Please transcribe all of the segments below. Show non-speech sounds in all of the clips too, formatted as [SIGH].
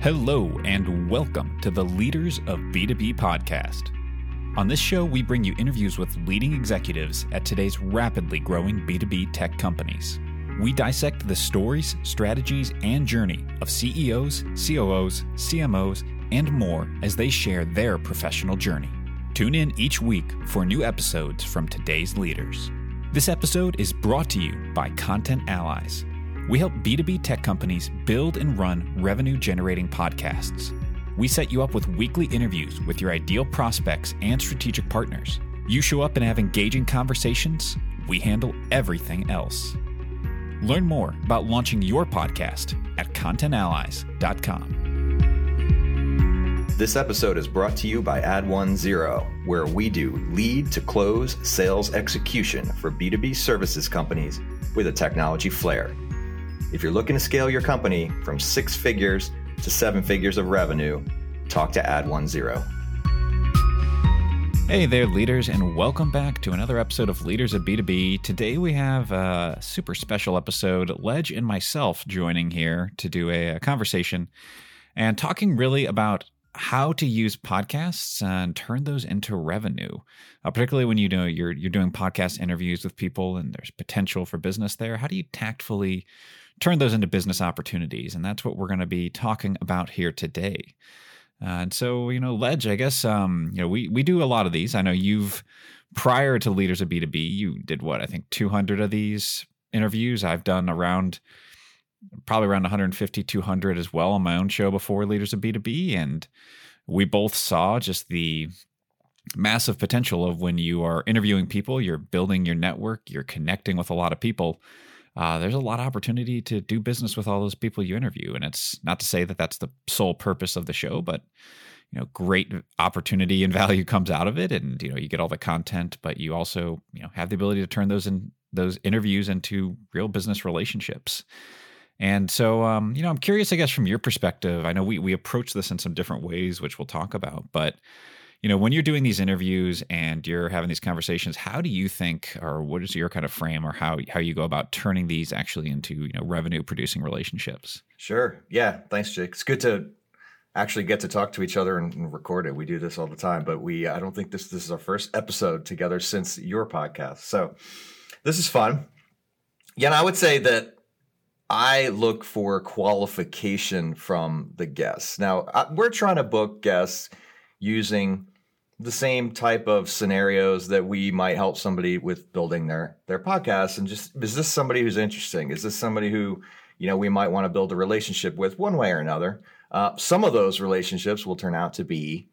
Hello, and welcome to the Leaders of B2B podcast. On this show, we bring you interviews with leading executives at today's rapidly growing B2B tech companies. We dissect the stories, strategies, and journey of CEOs, COOs, CMOs, and more as they share their professional journey. Tune in each week for new episodes from today's leaders. This episode is brought to you by Content Allies we help B2B tech companies build and run revenue generating podcasts. We set you up with weekly interviews with your ideal prospects and strategic partners. You show up and have engaging conversations, we handle everything else. Learn more about launching your podcast at contentallies.com. This episode is brought to you by Ad10, where we do lead to close sales execution for B2B services companies with a technology flair. If you're looking to scale your company from six figures to seven figures of revenue, talk to Ad10. Hey there, leaders, and welcome back to another episode of Leaders of B2B. Today we have a super special episode. Ledge and myself joining here to do a, a conversation and talking really about how to use podcasts and turn those into revenue, uh, particularly when you know you're you're doing podcast interviews with people and there's potential for business there. How do you tactfully turn those into business opportunities. And that's what we're going to be talking about here today. Uh, and so, you know, Ledge, I guess, um, you know, we, we do a lot of these. I know you've, prior to Leaders of B2B, you did what, I think 200 of these interviews. I've done around, probably around 150, 200 as well on my own show before Leaders of B2B. And we both saw just the massive potential of when you are interviewing people, you're building your network, you're connecting with a lot of people uh, there's a lot of opportunity to do business with all those people you interview. And it's not to say that that's the sole purpose of the show, but you know, great opportunity and [LAUGHS] value comes out of it. And, you know, you get all the content, but you also, you know, have the ability to turn those in those interviews into real business relationships. And so, um, you know, I'm curious, I guess, from your perspective, I know we, we approach this in some different ways, which we'll talk about, but, you know, when you're doing these interviews and you're having these conversations, how do you think, or what is your kind of frame, or how how you go about turning these actually into you know revenue producing relationships? Sure. Yeah. Thanks, Jake. It's good to actually get to talk to each other and, record it. We do this all the time, but we I don't think this this is our first episode together since your podcast. So this is fun. Yeah, and I would say that I look for qualification from the guests. Now, we're trying to book guests using the same type of scenarios that we might help somebody with building their their podcast. And just is this somebody who's interesting? Is this somebody who you know we might want to build a relationship with one way or another? Uh, some of those relationships will turn out to be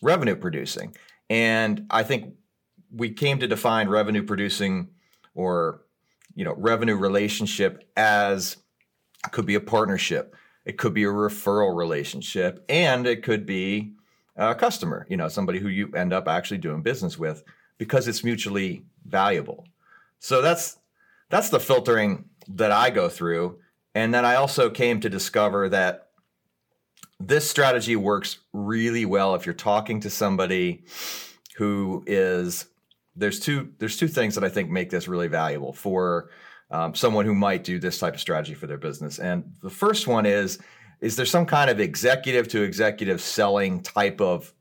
revenue producing. And i think we came to define revenue producing or you know revenue relationship as could be a partnership. It could be a referral relationship and it could be a customer, you know, somebody who you end up actually doing business with because it's mutually valuable. So that's that's the filtering that I go through. And then I also came to discover that this strategy works really well if you're talking to somebody who is there's two there's two things that I think make this really valuable for um, someone who might do this type of strategy for their business. And the first one is is there some kind of executive to executive selling type of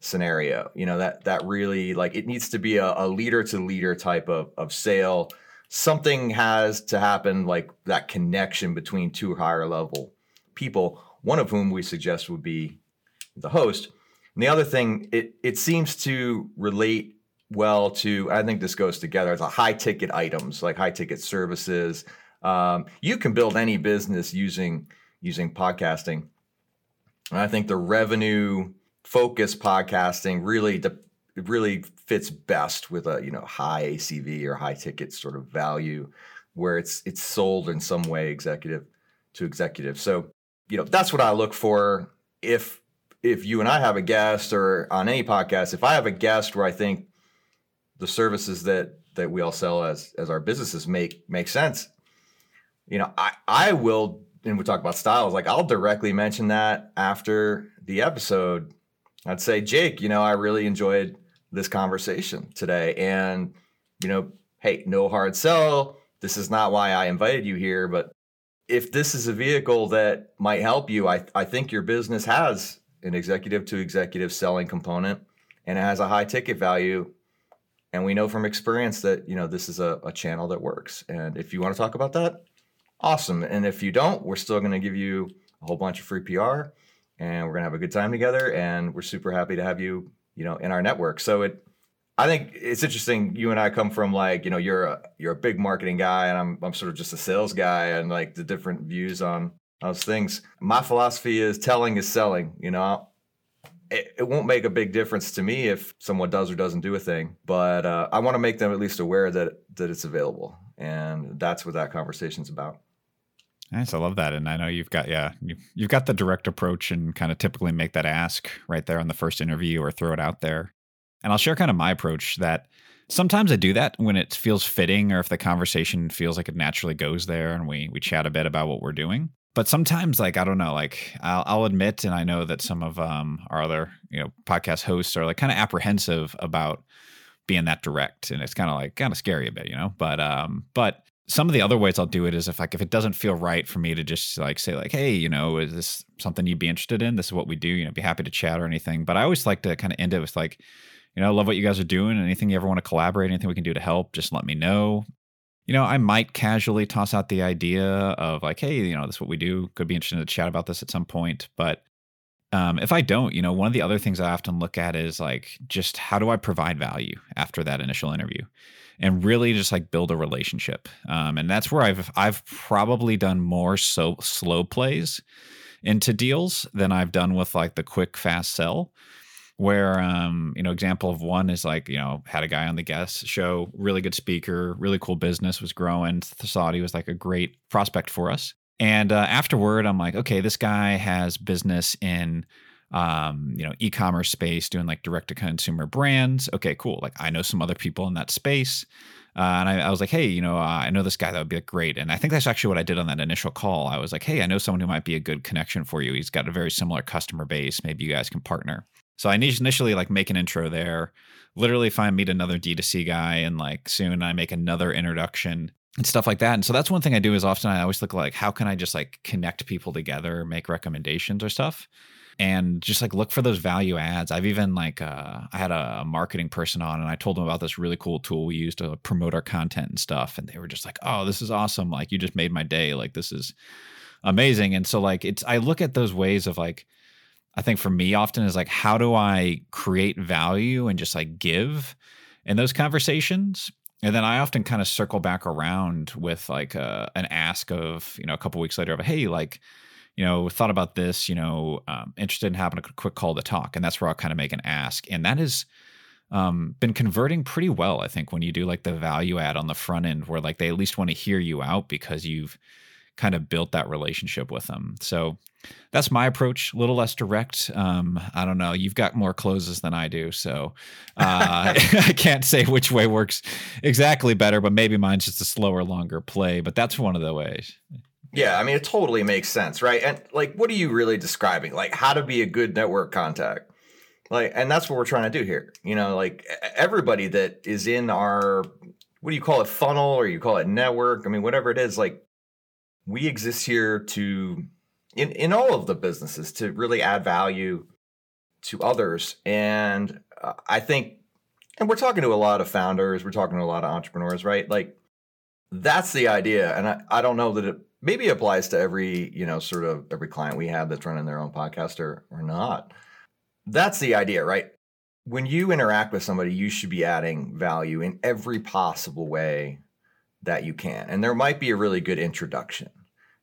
scenario? You know that that really like it needs to be a, leader to leader type of, of sale. Something has to happen like that connection between two higher level people one of whom we suggest would be the host. And the other thing it it seems to relate well to i think this goes together it's a high ticket items like high ticket services. Um, you can build any business using using podcasting. And I think the revenue focused podcasting really de- really fits best with a you know high ACV or high ticket sort of value where it's it's sold in some way executive to executive. So, you know, that's what I look for if if you and I have a guest or on any podcast, if I have a guest where I think the services that that we all sell as as our businesses make make sense, you know, I I will and we talk about styles, like I'll directly mention that after the episode. I'd say, Jake, you know, I really enjoyed this conversation today. And, you know, hey, no hard sell. This is not why I invited you here, but if this is a vehicle that might help you, I, I think your business has an executive to executive selling component and it has a high ticket value. And we know from experience that, you know, this is a, a channel that works. And if you want to talk about that, awesome. And if you don't, we're still going to give you a whole bunch of free PR and we're going to have a good time together. And we're super happy to have you, you know, in our network. So it, I think it's interesting. You and I come from like, you know, you're a, you're a big marketing guy and I'm, I'm sort of just a sales guy and like the different views on those things. My philosophy is telling is selling, you know, it, it won't make a big difference to me if someone does or doesn't do a thing, but uh, I want to make them at least aware that, that it's available. And that's what that conversation's about. Nice, I love that, and I know you've got yeah, you've, you've got the direct approach and kind of typically make that ask right there on the first interview or throw it out there. And I'll share kind of my approach that sometimes I do that when it feels fitting or if the conversation feels like it naturally goes there and we we chat a bit about what we're doing. But sometimes, like I don't know, like I'll, I'll admit, and I know that some of um, our other you know podcast hosts are like kind of apprehensive about being that direct, and it's kind of like kind of scary a bit, you know. But um, but some of the other ways I'll do it is if like if it doesn't feel right for me to just like say like hey you know is this something you'd be interested in? This is what we do you know be happy to chat or anything. But I always like to kind of end it with like you know love what you guys are doing. Anything you ever want to collaborate anything we can do to help just let me know. You know I might casually toss out the idea of like hey you know this is what we do. Could be interested to chat about this at some point. But um, if I don't, you know, one of the other things I often look at is like just how do I provide value after that initial interview? and really just like build a relationship. Um, and that's where I've I've probably done more so slow plays into deals than I've done with like the quick fast sell. Where um, you know, example of one is like, you know, had a guy on the guest show, really good speaker, really cool business, was growing. Saudi was like a great prospect for us. And uh, afterward, I'm like, okay, this guy has business in um, you know, e-commerce space doing like direct to consumer brands. Okay, cool. Like I know some other people in that space. Uh, and I, I, was like, hey, you know, uh, I know this guy that would be like, great. And I think that's actually what I did on that initial call. I was like, hey, I know someone who might be a good connection for you. He's got a very similar customer base. Maybe you guys can partner. So I initially like make an intro there, literally find meet another D2C guy, and like soon I make another introduction and stuff like that. And so that's one thing I do is often I always look like how can I just like connect people together, make recommendations or stuff and just like look for those value adds. I've even like uh, I had a marketing person on and I told them about this really cool tool we use to promote our content and stuff, and they were just like, "Oh, this is awesome! Like you just made my day! Like this is amazing!" And so like it's I look at those ways of like I think for me often is like how do I create value and just like give in those conversations and then I often kind of circle back around with like a, uh, an ask of, you know, a couple weeks later of, hey, like, you know, thought about this, you know, um, interested in having a quick call to talk. And that's where I'll kind of make an ask. And that has um, been converting pretty well, I think, when you do like the value add on the front end, where like they at least want to hear you out because you've kind of built that relationship with them. So that's my approach, a little less direct. Um, I don't know. You've got more closes than I do. So uh, [LAUGHS] I can't say which way works exactly better, but maybe mine's just a slower, longer play. But that's one of the ways. Yeah, I mean, it totally makes sense, right? And like, what are you really describing? Like, how to be a good network contact? Like, and that's what we're trying to do here. You know, like everybody that is in our, what do you call it, funnel or you call it network? I mean, whatever it is, like, we exist here to, in, in all of the businesses, to really add value to others. And uh, I think, and we're talking to a lot of founders, we're talking to a lot of entrepreneurs, right? Like, that's the idea. And I, I don't know that it maybe applies to every you know sort of every client we have that's running their own podcast or, or not that's the idea right when you interact with somebody you should be adding value in every possible way that you can and there might be a really good introduction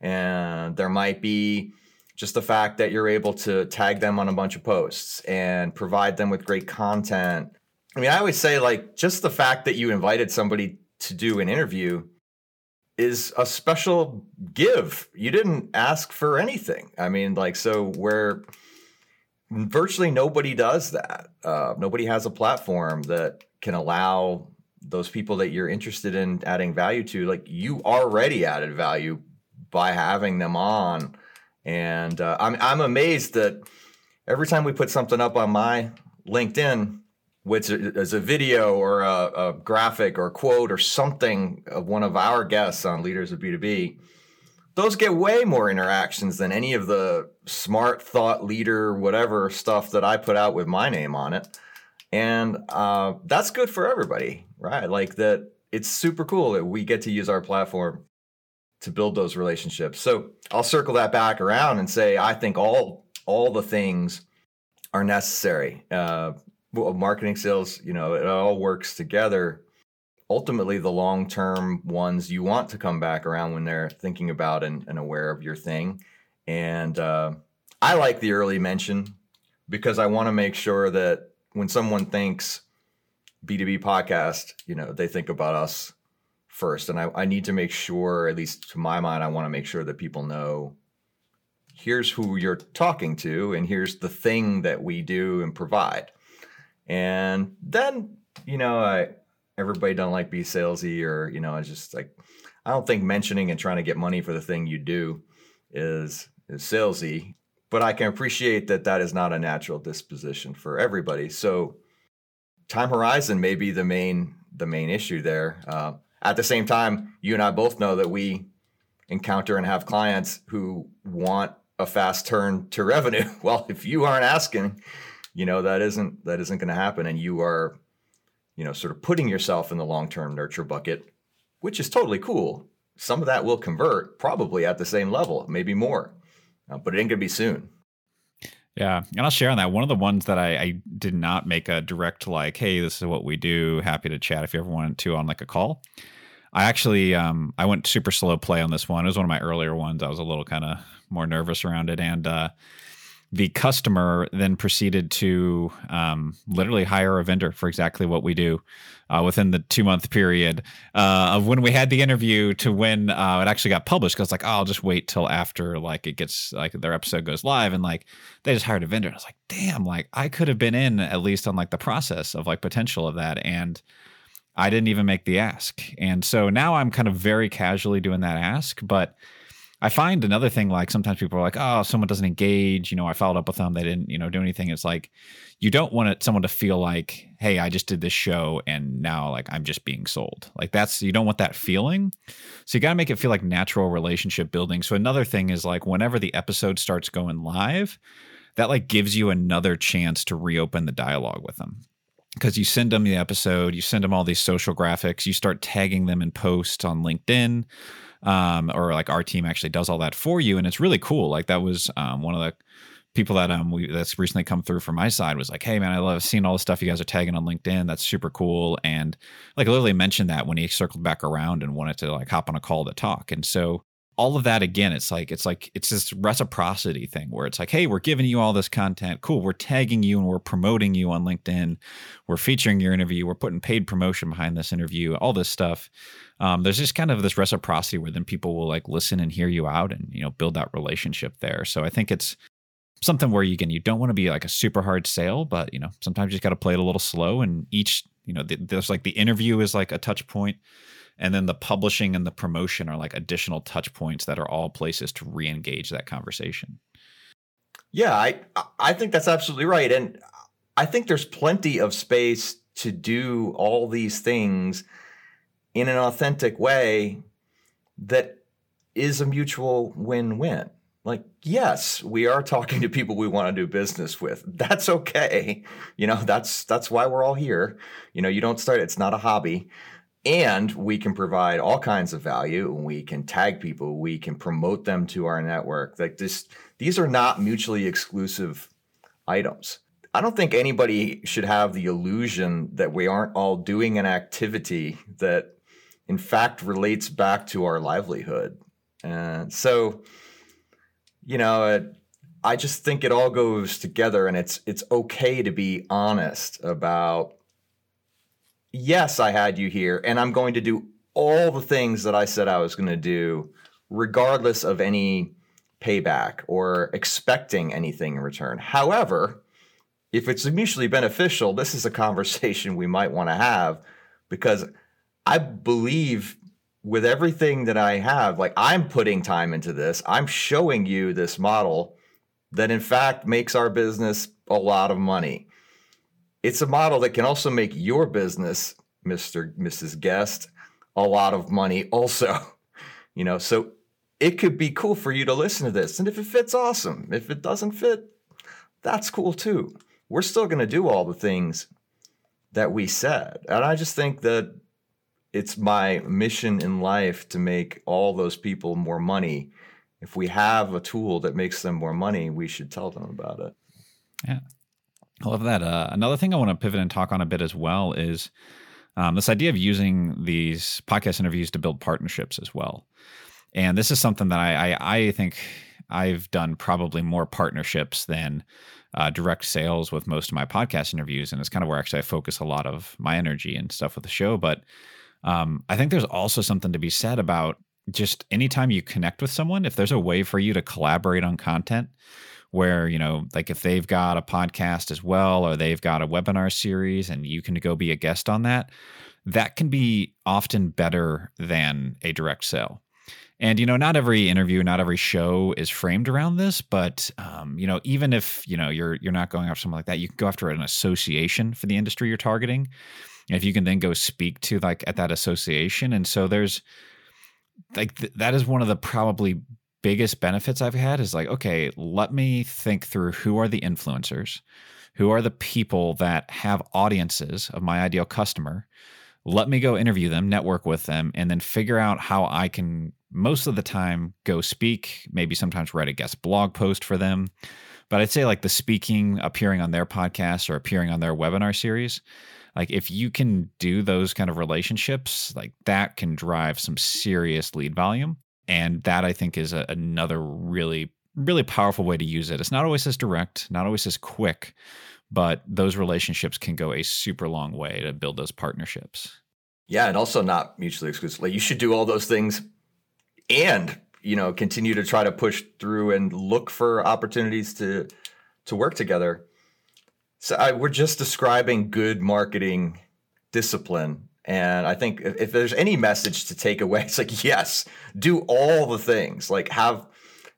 and there might be just the fact that you're able to tag them on a bunch of posts and provide them with great content i mean i always say like just the fact that you invited somebody to do an interview is a special give. You didn't ask for anything. I mean, like, so where virtually nobody does that. Uh, nobody has a platform that can allow those people that you're interested in adding value to, like, you already added value by having them on. And uh, I'm, I'm amazed that every time we put something up on my LinkedIn, which is a video or a, a, graphic or quote or something of one of our guests on Leaders of B2B, those get way more interactions than any of the smart thought leader, whatever stuff that I put out with my name on it. And uh, that's good for everybody, right? Like that, it's super cool that we get to use our platform to build those relationships. So I'll circle that back around and say I think all all the things are necessary. Uh, marketing, sales, you know, it all works together ultimately the long term ones you want to come back around when they're thinking about and, and aware of your thing. And uh, I like the early mention because I want to make sure that when someone thinks B2B podcast, you know, they think about us first. And I, I need to make sure, at least to my mind, I want to make sure that people know here's who you're talking to and here's the thing that we do and provide. And then, you know, I, everybody don't like be salesy or you know I just like i don't think mentioning and trying to get money for the thing you do is is salesy but i can appreciate that that is not a natural disposition for everybody. So time horizon may be the main the main issue there. Uh, at the same time you and i both know that we encounter and have clients who want a fast turn to revenue. [LAUGHS] Well if you aren't asking you know that isn't that isn't going to happen and you are you know, sort of putting yourself in the long term nurture bucket, which is totally cool. Some of that will convert probably at the same level, maybe more, uh, but it ain't gonna be soon. Yeah, and I'll share on that. One of the ones that I, I, did not make a direct like, "Hey, this is what we do." Happy to chat if you ever wanted to on like a call. I actually um, I went super slow play on this one. It was one of my earlier ones. I was a little kind of more nervous around it, and uh, the customer then proceeded to um, literally hire a vendor for exactly what we do uh, within the two month period uh, of when we had the interview to when uh, it actually got published. Because like, oh, I'll just wait till after like it gets like their episode goes live, and like they just hired a vendor. I was like, damn, like I could have been in at least on like the process of like potential of that, and I didn't even make the ask. And so now I'm kind of very casually doing that ask, but I find another thing like sometimes people are like, oh, someone doesn't engage. You know, I followed up with them, they didn't, you know, do anything. It's like you don't want it, someone to feel like, hey, I just did this show and now like I'm just being sold. Like that's you don't want that feeling. So you got to make it feel like natural relationship building. So another thing is like whenever the episode starts going live, that like gives you another chance to reopen the dialogue with them because you send them the episode, you send them all these social graphics, you start tagging them in posts on LinkedIn um, or like our team actually does all that for you, and it's really cool. Like that was um, one of the people that um we that's recently come through from my side was like, hey man, I love seeing all the stuff you guys are tagging on LinkedIn. That's super cool. And like literally mentioned that when he circled back around and wanted to like hop on a call to talk. And so all of that again, it's like it's like it's this reciprocity thing where it's like, hey, we're giving you all this content. Cool. We're tagging you and we're promoting you on LinkedIn. We're featuring your interview. We're putting paid promotion behind this interview, all this stuff um, there's just kind of this reciprocity where then people will like listen and hear you out and you know build that relationship there. So I think it's something where you can you don't want to be like a super hard sale, but you know sometimes you just got to play it a little slow. And each you know there's like the interview is like a touch point, and then the publishing and the promotion are like additional touch points that are all places to re-engage that conversation. Yeah, I I think that's absolutely right, and I think there's plenty of space to do all these things in an authentic way that is a mutual win-win. Like, yes, we are talking to people we want to do business with. That's okay. You know, that's that's why we're all here. You know, you don't start it's not a hobby. And we can provide all kinds of value. We can tag people. We can promote them to our network. Like this, these are not mutually exclusive items. I don't think anybody should have the illusion that we aren't all doing an activity that in fact relates back to our livelihood. And so, you know, it, I just think it all goes together and it's it's okay to be honest about yes, I had you here and I'm going to do all the things that I said I was going to do regardless of any payback or expecting anything in return. However, if it's mutually beneficial, this is a [LAUGHS] conversation we might want to have because I believe with everything that I have, like I'm putting time into this, I'm showing you this model that in fact makes our business a lot of money. It's a model that can also make your business, Mr. Mrs. Guest, a lot of money also. [LAUGHS] You know, so it could be cool for you to listen to this. And if it fits, awesome. If it doesn't fit, that's cool too. We're still going to do all the things that we said. And I just think that it's my mission in life to make all those people more money. If we have a tool that makes them more money, we should tell them about it. Yeah. I love that. Uh, another thing I want to pivot and talk on a bit as well is um, this idea of using these podcast interviews to build partnerships as well. And this is something that I, I, I think I've done probably more partnerships than uh, direct sales with most of my podcast interviews, and it's kind of where actually I focus a lot of my energy and stuff with the show. But um, I think there's also something to be said about just anytime you connect with someone, if there's a way for you to collaborate on content, where you know like if they've got a podcast as well or they've got a webinar series and you can go be a guest on that that can be often better than a direct sale and you know, not every interview, not every show is framed around this, but um, you know, even if you know you're you're not going after something like that, you can go after an association for the industry you're targeting. If you can then go speak to like at that association, and so there's like th- that is one of the probably biggest benefits I've had is like, okay, let me think through who are the influencers, who are the people that have audiences of my ideal customer. Let me go interview them, network with them, and then figure out how I can most of the time go speak, maybe sometimes write a guest blog post for them. But I'd say like the speaking, appearing on their podcast or appearing on their webinar series, like if you can do those kind of relationships, like that can drive some serious lead volume. And that I think is a, another really, really powerful way to use it. It's not always as direct, not always as quick, but those relationships can go a super long way to build those partnerships. Yeah, and also not mutually exclusive. Like you should do all those things and you know continue to try to push through and look for opportunities to to work together so I, we're just describing good marketing discipline and i think if, if there's any message to take away [LAUGHS] it's like yes do all the things like have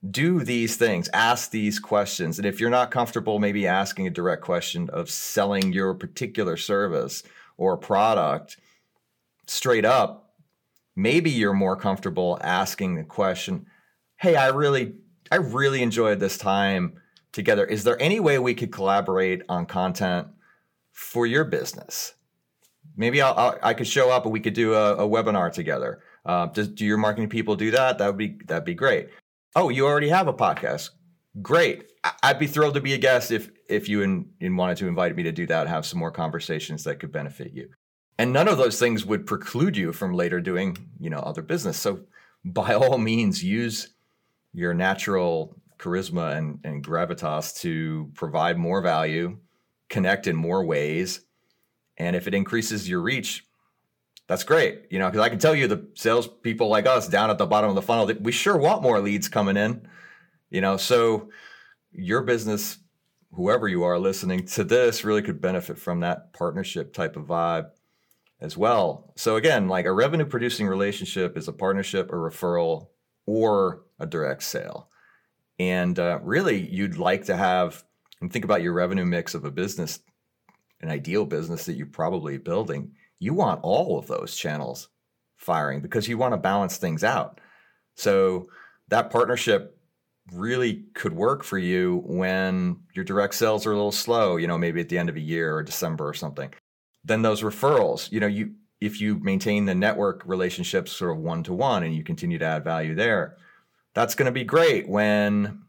do these things ask these questions and if you're not comfortable maybe asking a direct question of selling your particular service or product straight up maybe you're more comfortable asking the question, "Hey, I really I really enjoyed this time together. Is there any way we could collaborate on content for your business? Maybe I'll, I'll, i could show up and we could do a, a webinar together. Uh, does, do your marketing people do that? That would be that'd be great. Oh, you already have a podcast. Great. I'd be thrilled to be a guest if if you and, and wanted to invite me to do that, have some more conversations that could benefit you and none of those things would preclude you from later doing you know other business so by [LAUGHS] all means use your natural charisma and, and gravitas to provide more value connect in more ways and if it increases your reach that's great you know because i can tell you the salespeople like us down at the bottom of the funnel we sure want more leads coming in you know so your business whoever you are listening to this really could benefit from that partnership type of vibe as well. So again, like a revenue producing relationship is a partnership, a referral, or a direct sale. And uh, really, you'd like to have and think about your revenue mix of a business, an ideal business that you're probably building. You want all of those channels firing because you want to balance things out. So that partnership really could work for you when your direct sales are a little slow, you know, maybe at the end of a year or December or something then those referrals, you know, you if you maintain the network relationships sort of one to one and you continue to add value there, that's going to be great when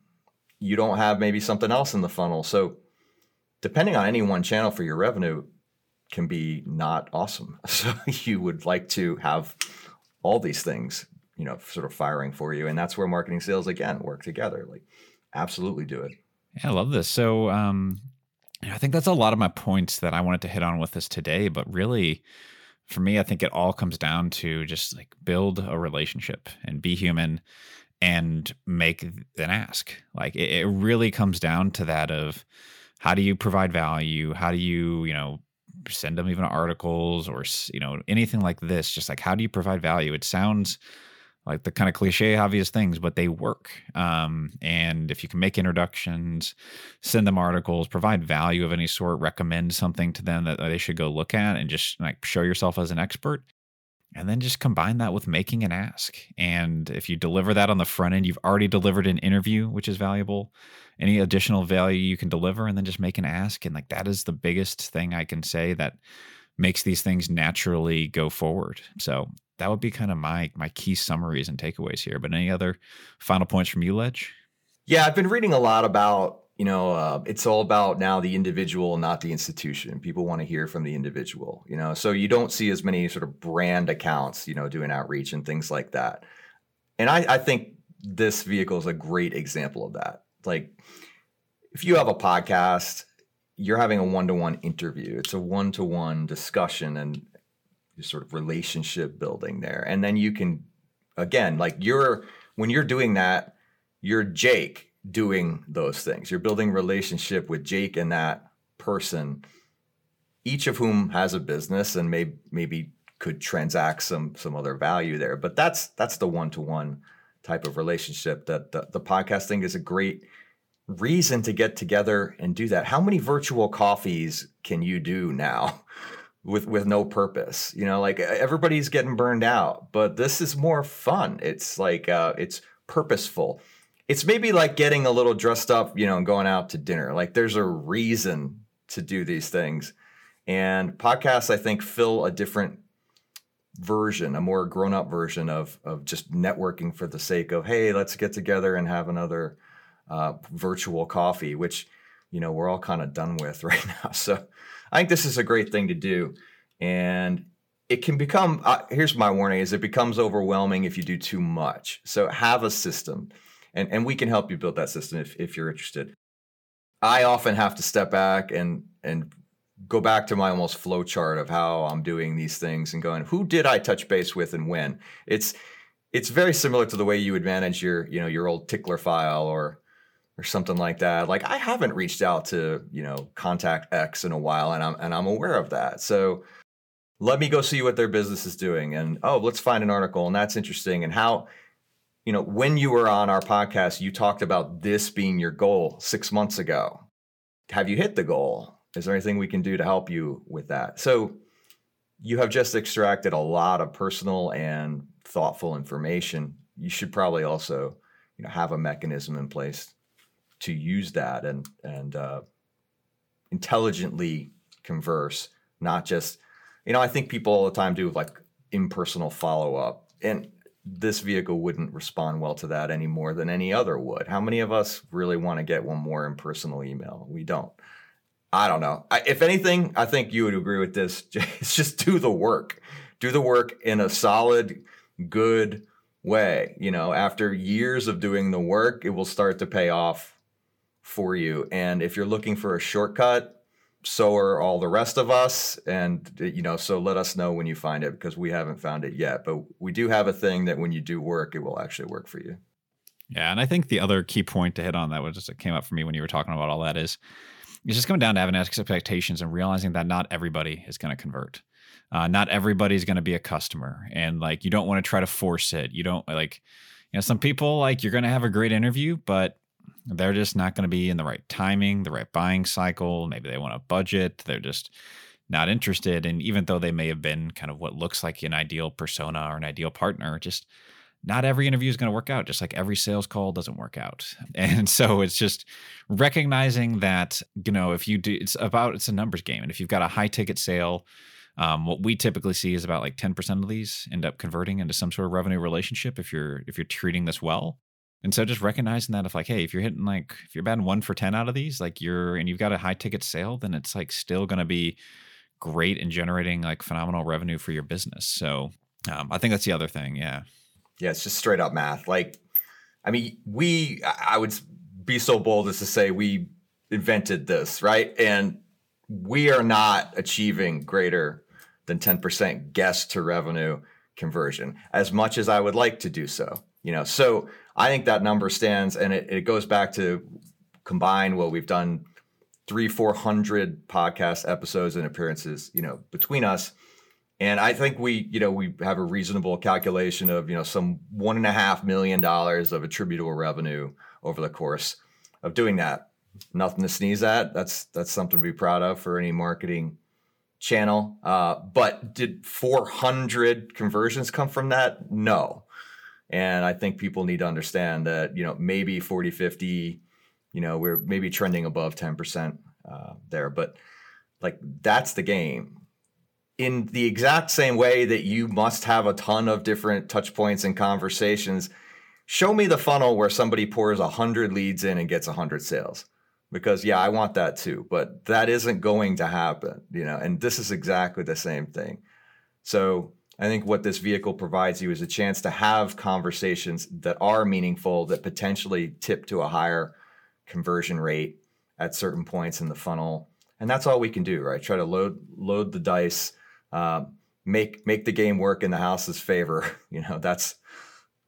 you don't have maybe something else in the funnel. So depending on any one channel for your revenue can be not awesome. [LAUGHS] So you would like to have all these things, you know, sort of firing for you. And that's where marketing sales again work together. Like absolutely do it. Yeah, I love this. So um I think that's a lot of my points that I wanted to hit on with this today. But really, for me, I think it all comes down to just like build a relationship and be human and make an ask. Like it, it really comes down to that of how do you provide value? How do you, you know, send them even articles or, you know, anything like this? Just like how do you provide value? It sounds like the kind of cliche obvious things but they work um, and if you can make introductions send them articles provide value of any sort recommend something to them that they should go look at and just like show yourself as an expert and then just combine that with making an ask. And if you deliver that on the front end, you've already delivered an interview, which is valuable. Any additional value you can deliver, and then just make an ask. And like that is the biggest thing I can say that makes these things naturally go forward. So that would be kind of my my key summaries and takeaways here. But any other final points from you, Ledge? Yeah, I've been reading a lot about you know uh, it's all about now the individual not the institution. People want to hear from the individual you know? So you don't see as many sort of brand accounts you know doing outreach and things like that. And i, I think this vehicle is a great example of that. Like if you have a podcast you're having a one-to-one interview. It's a one-to-one discussion and sort of relationship building there. And then you can again like you're when you're doing that you're jake doing those things. You're building relationship with Jake and that person, each of whom has a business and may maybe could transact some some other value there. But that's that's the one to one type of relationship that the, the podcasting is a great reason to get together and do that. How many virtual coffees can you do now? [LAUGHS] with with no purpose you know like everybody's getting burned out but this is more fun it's like uh it's purposeful it's maybe like getting a little dressed up, you know, and going out to dinner. Like there's a reason to do these things. And podcasts, I think, fill a different version, a more grown up version of, of just networking for the sake of, hey, let's get together and have another uh, virtual coffee, which, you know, we're all kind of done with [LAUGHS] right now. So I think this is a great thing to do. And it can become, uh, here's my warning is it becomes overwhelming if you do too much. So have a system and and we can help you build that system if if you're interested. I often have to step back and and go back to my almost flow chart of how I'm doing these things and going, who did I touch base with and when? It's it's very similar to the way you would manage your you know your old tickler file or or something like that. Like I haven't reached out to you know contact X in a while, and I'm and I'm aware of that. So let me go see what their business is doing, and oh, let's find an article, and that's interesting, and how you know, when you were on our podcast, you talked about this being your goal six months ago. Have you hit the goal? Is there anything we can do to help you with that? So you have just extracted a lot of personal and thoughtful information. You should probably also, you know, have a mechanism in place to use that and and uh, intelligently converse, not just, you know, I think people all the time do like impersonal follow up, and this vehicle wouldn't respond well to that any more than any other would. How many of us really want to get one more impersonal email? We don't. I don't know. I, if anything, I think you would agree with this. [LAUGHS] It's just do the work. Do the work in a solid, good way. You know, after years of doing the work, it will start to pay off for you. And if you're looking for a shortcut, so are all the rest of us. And you know so let us know when you find it because we haven't found it yet. But we do have a thing that when you do work it will actually work for you. Yeah and i think the other key point to hit on that was just came up for me when you were talking about all that is it's just coming down to having expectations and realizing that not everybody is going to convert. Uh, not everybody's going to be a customer and like you don't want to try to force it. You don't like you know some people like you're going to have a great interview but they're just not going to be in the right timing, the right buying cycle. Maybe they want a budget. They're just not interested. And even though they may have been kind of what looks like an ideal persona or an ideal partner, just not every interview is going to work out, just like every sales call doesn't work out. [LAUGHS] And so it's just recognizing that, you know, if you do, it's about, it's a numbers game. And if you've got a high ticket sale, um, what we typically see is about like 10% of these end up converting into some sort of revenue relationship if you're if you're treating this well. And so just recognizing that if like, hey, if you're hitting like if you're batting one for ten out of these, like you're and you've got a high ticket sale, then it's like still gonna be great in generating like phenomenal revenue for your business. So um, I think that's the other thing. Yeah. Yeah, it's just straight up math. Like, I mean, we I would be so bold as to say we invented this, right? And we are not achieving greater than 10% guest to revenue conversion as much as I would like to do so. You know, so I think that number stands, and it, it goes back to combine what we've done three, four hundred podcast episodes and appearances, you know, between us. And I think we, you know, we have a reasonable calculation of, you know, some one and a half million dollars of attributable revenue over the course of doing that. Nothing to sneeze at. That's that's something to be proud of for any marketing channel. Uh, but did 400 conversions come from that? No. And I think people need to understand that, you know, maybe 40, 50, you know, we're maybe trending above 10% uh, there. But like that's the game. In the exact same way that you must have a ton of different touch points and conversations, show me the funnel where somebody pours 100 leads in and gets 100 sales because yeah i want that too but that isn't going to happen you know and this is exactly the same thing so i think what this vehicle provides you is a chance to have conversations that are meaningful that potentially tip to a higher conversion rate at certain points in the funnel. And that's all we can do right? Try to load load the dice uh, make make the game work in the house's favor. [LAUGHS] You know that's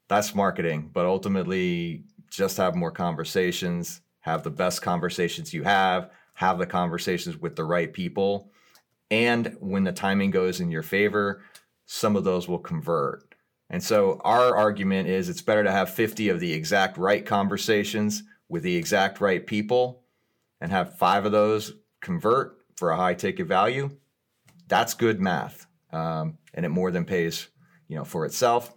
that's marketing. But ultimately just have more conversations have the best conversations you have, have the conversations with the right people. And when the timing goes in your favor, some of those will convert. And so our argument is it's better to have 50 of the exact right conversations with the exact right people and have five of those convert for a high ticket value. That's good math. Um, and it more than pays, you know, for itself.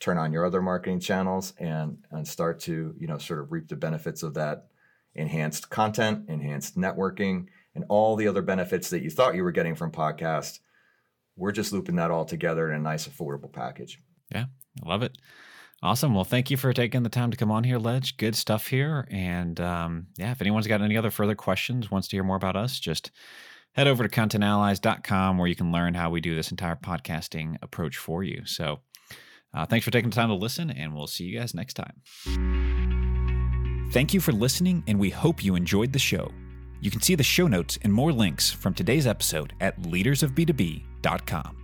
Turn on your other marketing channels and and start to, you know, sort of reap the benefits of that enhanced content, enhanced networking, and all the other benefits that you thought you were getting from podcast. We're just looping that all together in a nice, affordable package. Yeah, I love it. Awesome. Well, thank you for taking the time to come on here, Ledge. Good stuff here. And um, yeah, if anyone's got any other further questions, wants to hear more about us, just head over to contentallies.com where you can learn how we do this entire podcasting approach for you. So uh, thanks for taking the time to listen, and we'll see you guys next time. Thank you for listening, and we hope you enjoyed the show. You can see the show notes and more links from today's episode at leadersofb2b.com.